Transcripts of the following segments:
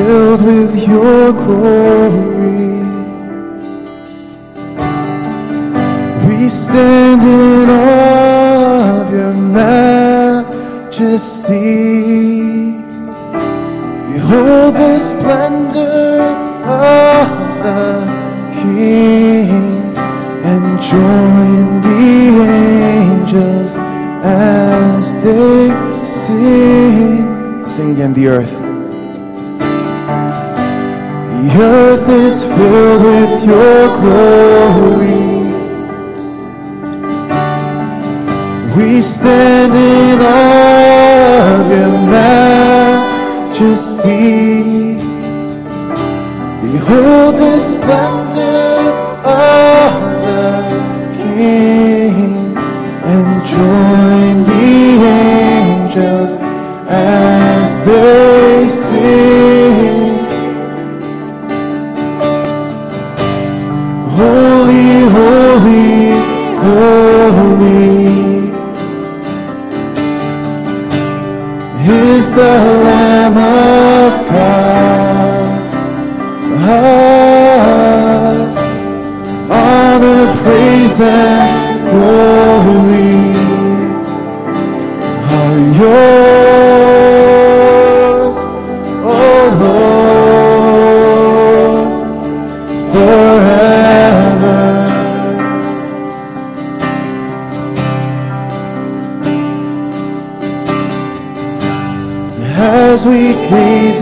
filled with your glory. Glory. We stand in awe of your majesty. Behold the splendor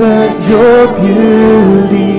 at your beauty,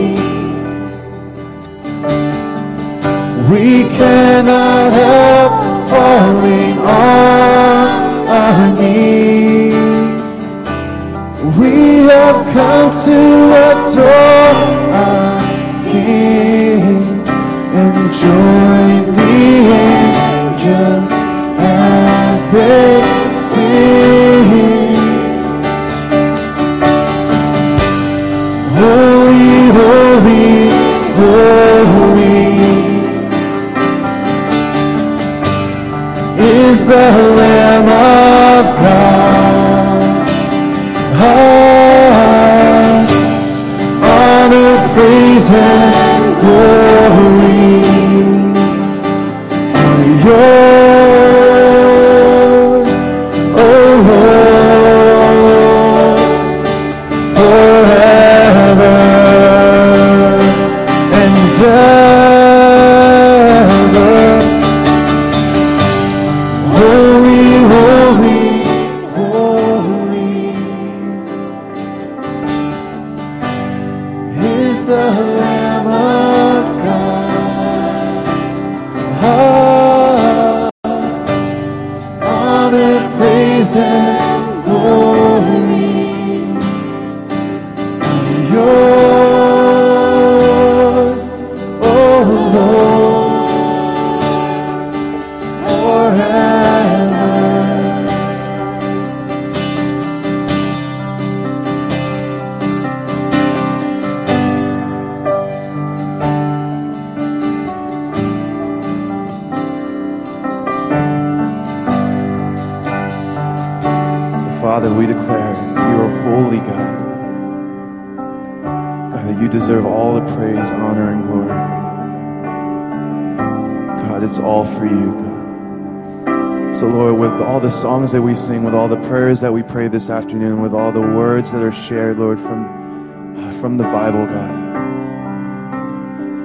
God, it's all for you, God. So, Lord, with all the songs that we sing, with all the prayers that we pray this afternoon, with all the words that are shared, Lord, from, uh, from the Bible, God,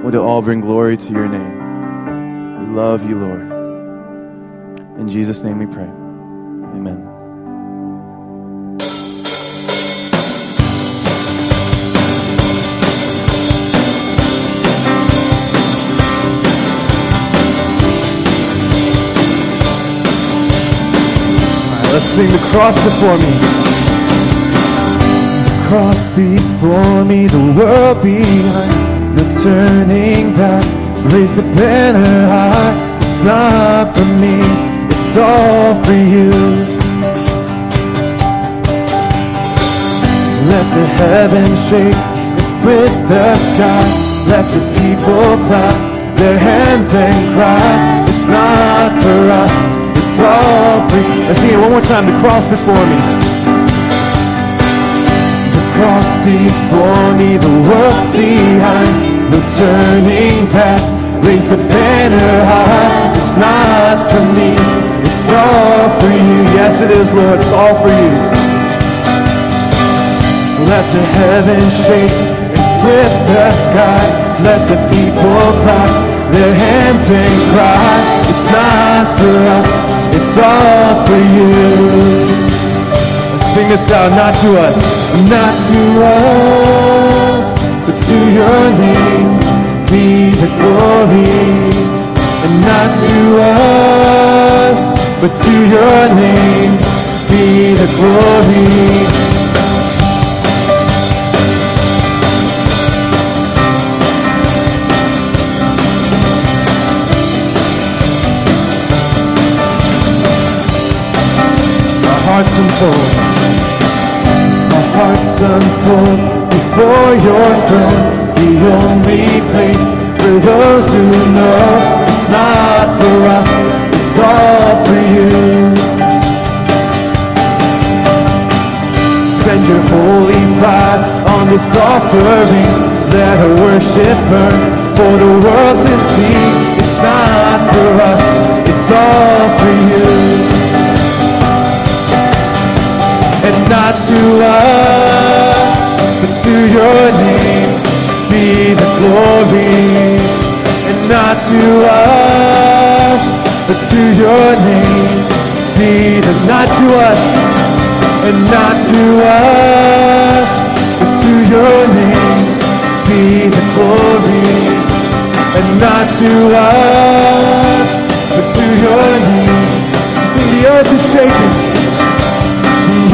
would it all bring glory to your name? We love you, Lord. In Jesus' name we pray. Amen. Let's sing the cross before me. The cross before me, the world behind, no turning back. Raise the banner high. It's not for me, it's all for you. Let the heavens shake and split the sky. Let the people clap their hands and cry. It's not for us, it's all you. Let's sing it one more time. The cross before me. The cross before me, the world behind, no turning back. Raise the banner high, it's not for me, it's all for you. Yes, it is, Lord, it's all for you. Let the heavens shake and split the sky. Let the people clap their hands and cry. It's not for us, it's all for you. Let's Sing this out, not to us, not to us, but to your name be the glory. And not to us, but to your name be the glory. Hearts unfold. Our hearts unfold before your throne. The only place for those who know it's not for us, it's all for you. Spend your holy fire on this offering. Let our worship burn for the world to see. It's not for us, it's all for you not to us, but to your name be the glory, and not to us, but to your name be the not to us, and not to us, but to your name be the glory, and not to us, but to your name. See the earth is shaking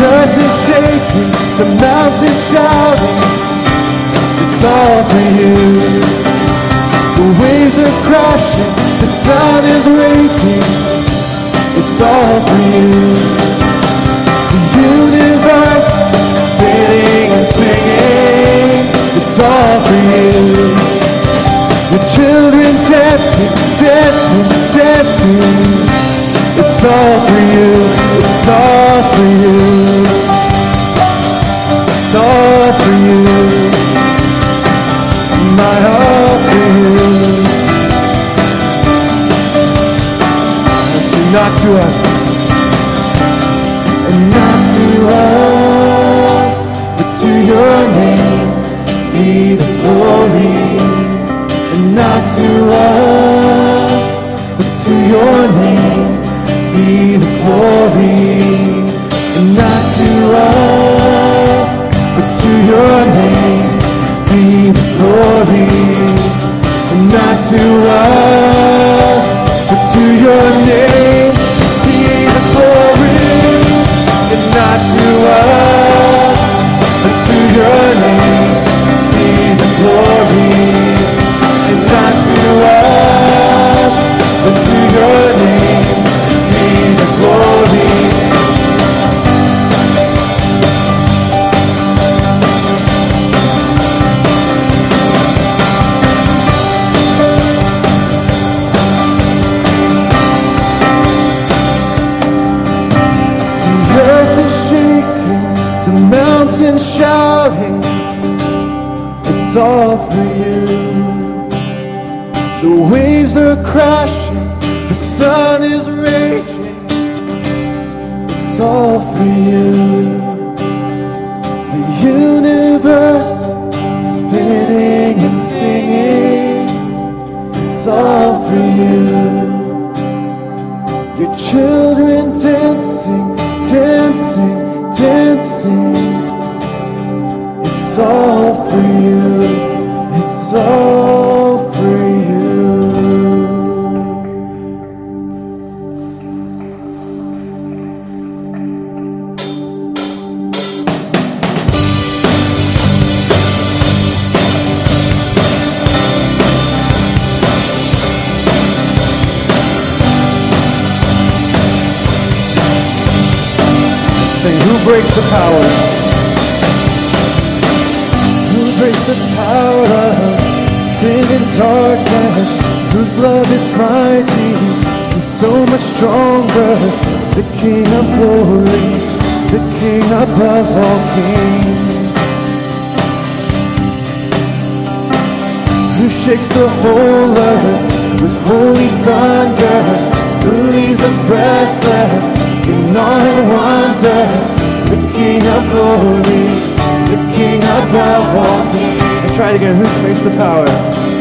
earth is shaking, the mountains shouting. It's all for you. The waves are crashing, all for you. is mighty, he's so much stronger. The King of glory, the King above all kings. Who shakes the whole earth with holy thunder, who leaves us breathless in awe and wonder. The King of glory, the King above all kings. Let's try it again. Who shakes the power?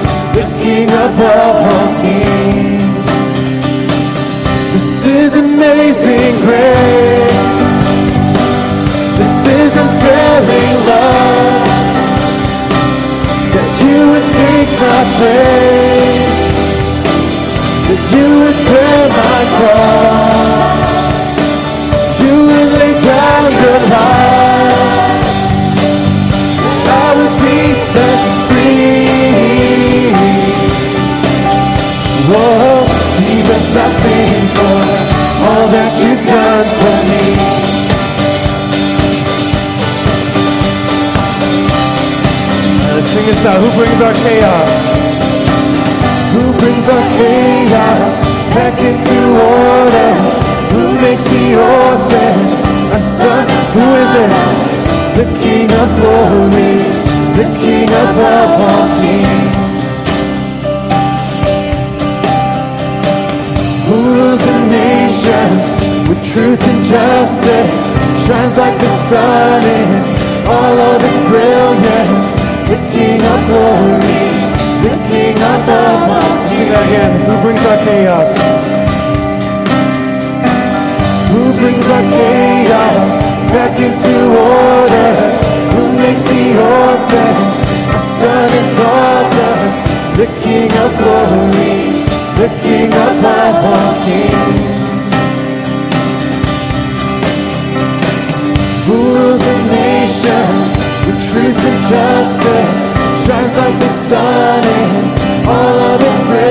the King above all kings. This is amazing grace. This is unfailing love. That you would take my place. That you would bear my cross. I sing for all that you've done for me. Let's sing this out. Who brings our chaos? Who brings our chaos back into order? Who makes the orphan a son? Who is it? The King of glory, the King above all kings. Truth and justice? Shines like the sun in all of its brilliance. The King of glory, the King above all. Let's sing that again. Who brings our chaos? Who brings our chaos back into order? Who makes the orphan a son and daughter? The King of glory, the King of all kings. Justice? Shines like the sun in all of its brilliance.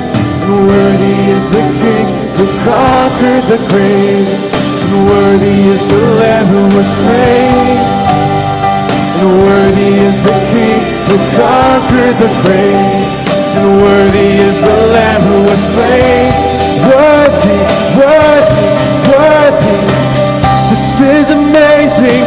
Worthy is the King who conquered the grave. And worthy is the Lamb who was slain. And worthy is the King who conquered the grave. And worthy is the Lamb who was slain. Worthy, worthy, worthy. This is amazing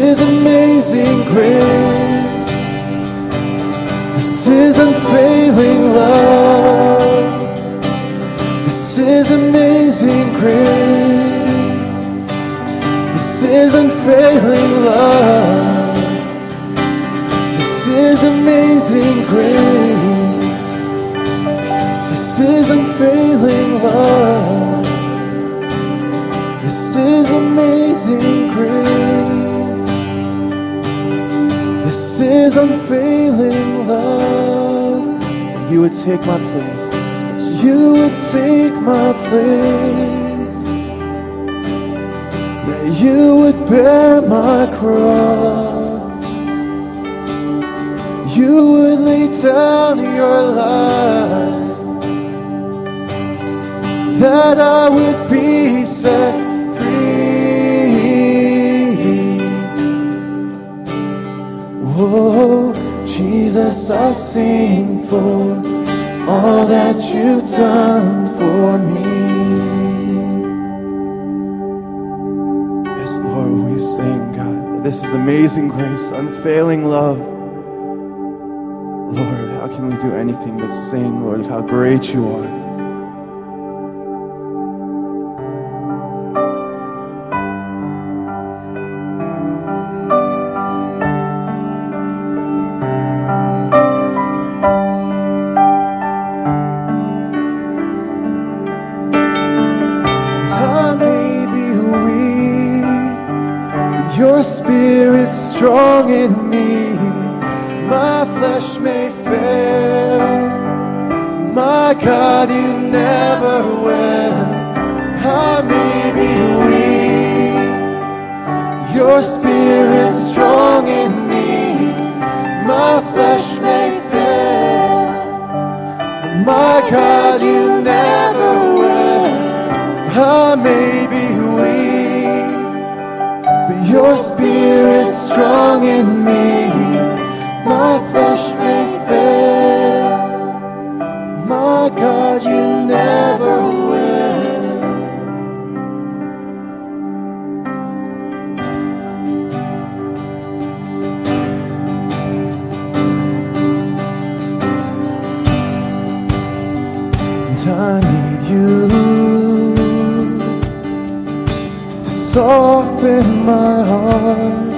is amazing grace. This is unfailing love. This is amazing grace. This is unfailing love. This is amazing grace. This is unfailing love. This is amazing grace. This is unfailing love. You would take my place. You would take my place. That you would bear my cross. You would lay down your life that I would be set Jesus, I sing for all that you've done for me. Yes, Lord, we sing, God. This is amazing grace, unfailing love. Lord, how can we do anything but sing, Lord, of how great you are? My God, you never will. I may be weak, your spirit's strong in me. My flesh may fail, my God, you never will. I may be weak, but your spirit's strong in me. Soften my heart,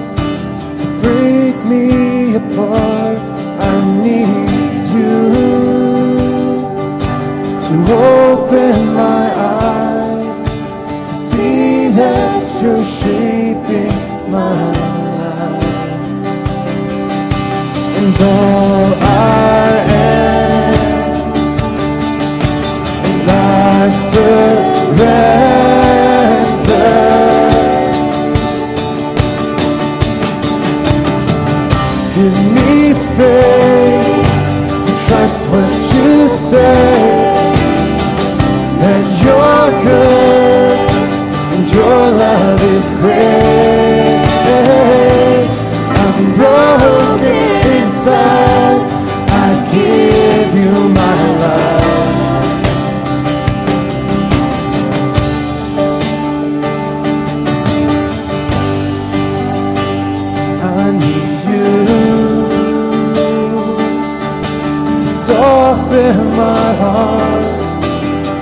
my heart,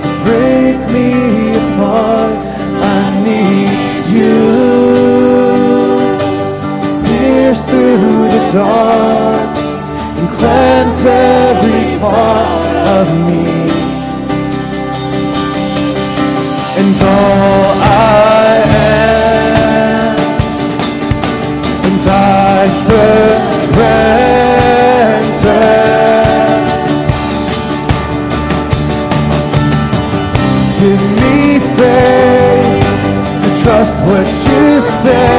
to break me apart. I need you to pierce through the dark and cleanse every part of me. What you say.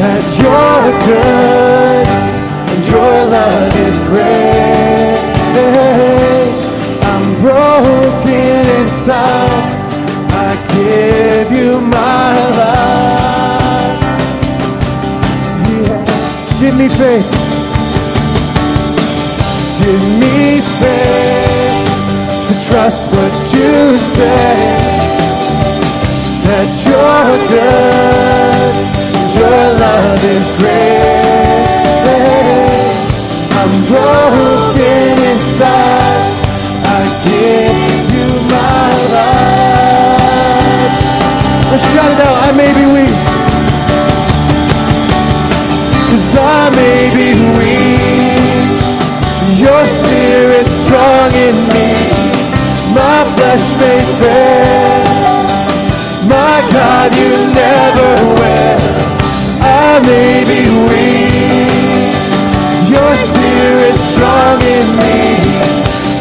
That you're good and your love is great. I'm broken inside. I give you my life. Yeah. Give me faith. Give me faith to trust what you say. That you're good. Your love is great. I'm broken inside. I give you my life. Let's shout it out. I may be weak. Cause I may be weak. Your spirit's strong in me. My flesh may fail. God, you never will. I may be weak. Your spirit's strong in me.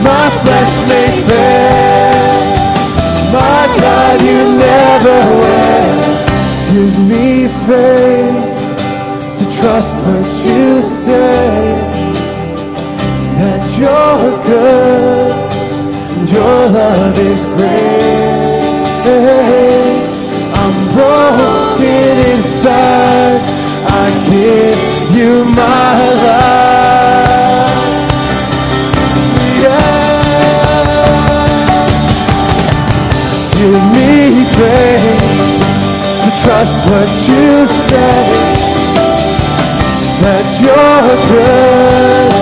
My flesh may fail. My God, you never will. Give me faith to trust what you say. That you're good and your love is great. Inside. I give you my life. Yeah. Give me faith to trust what you say. That you're good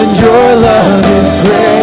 and your love is great.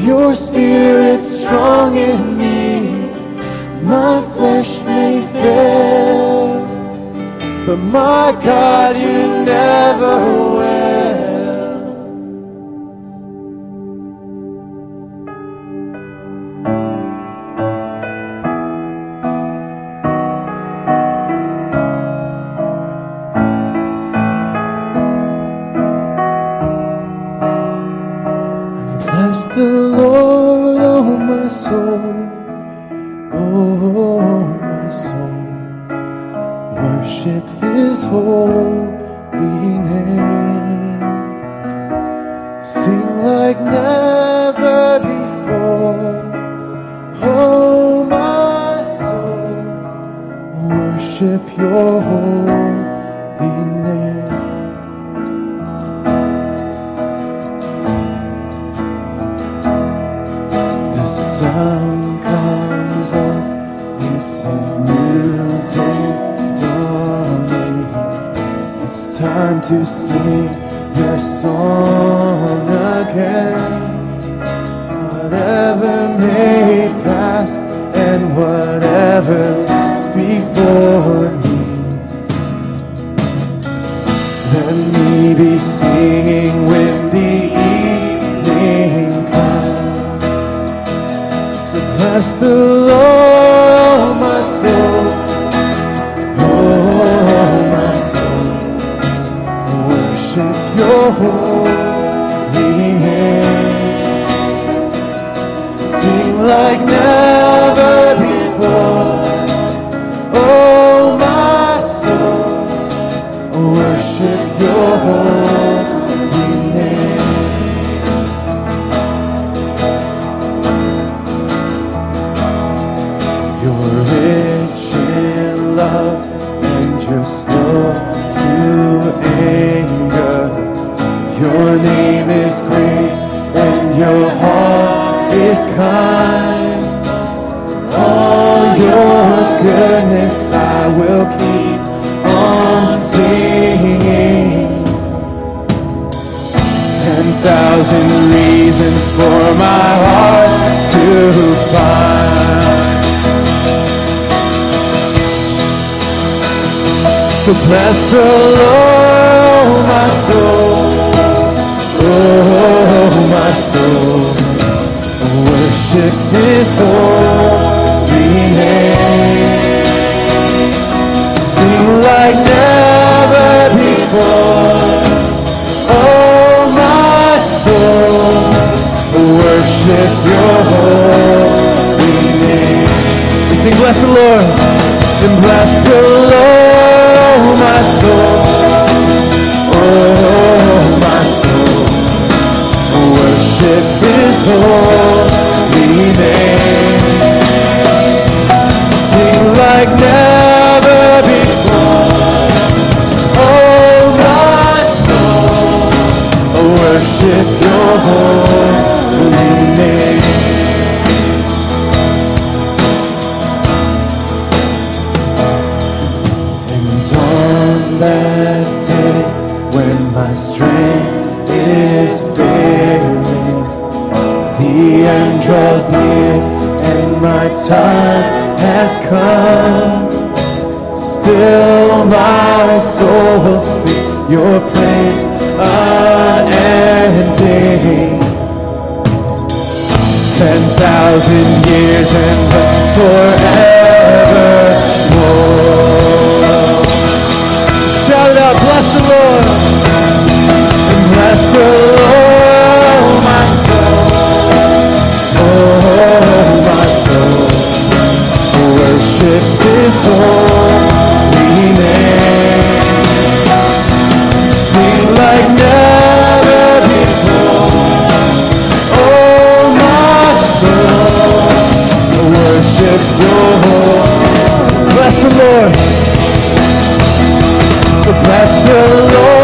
Your spirit's strong in me. My flesh may fail, but my God, you never will. draws near and my time has come. Still my soul will sing your praise unending. Ten thousand years and forevermore. his holy name. Sing like never before. Oh, my soul, worship Bless the Lord. Oh, bless the Lord.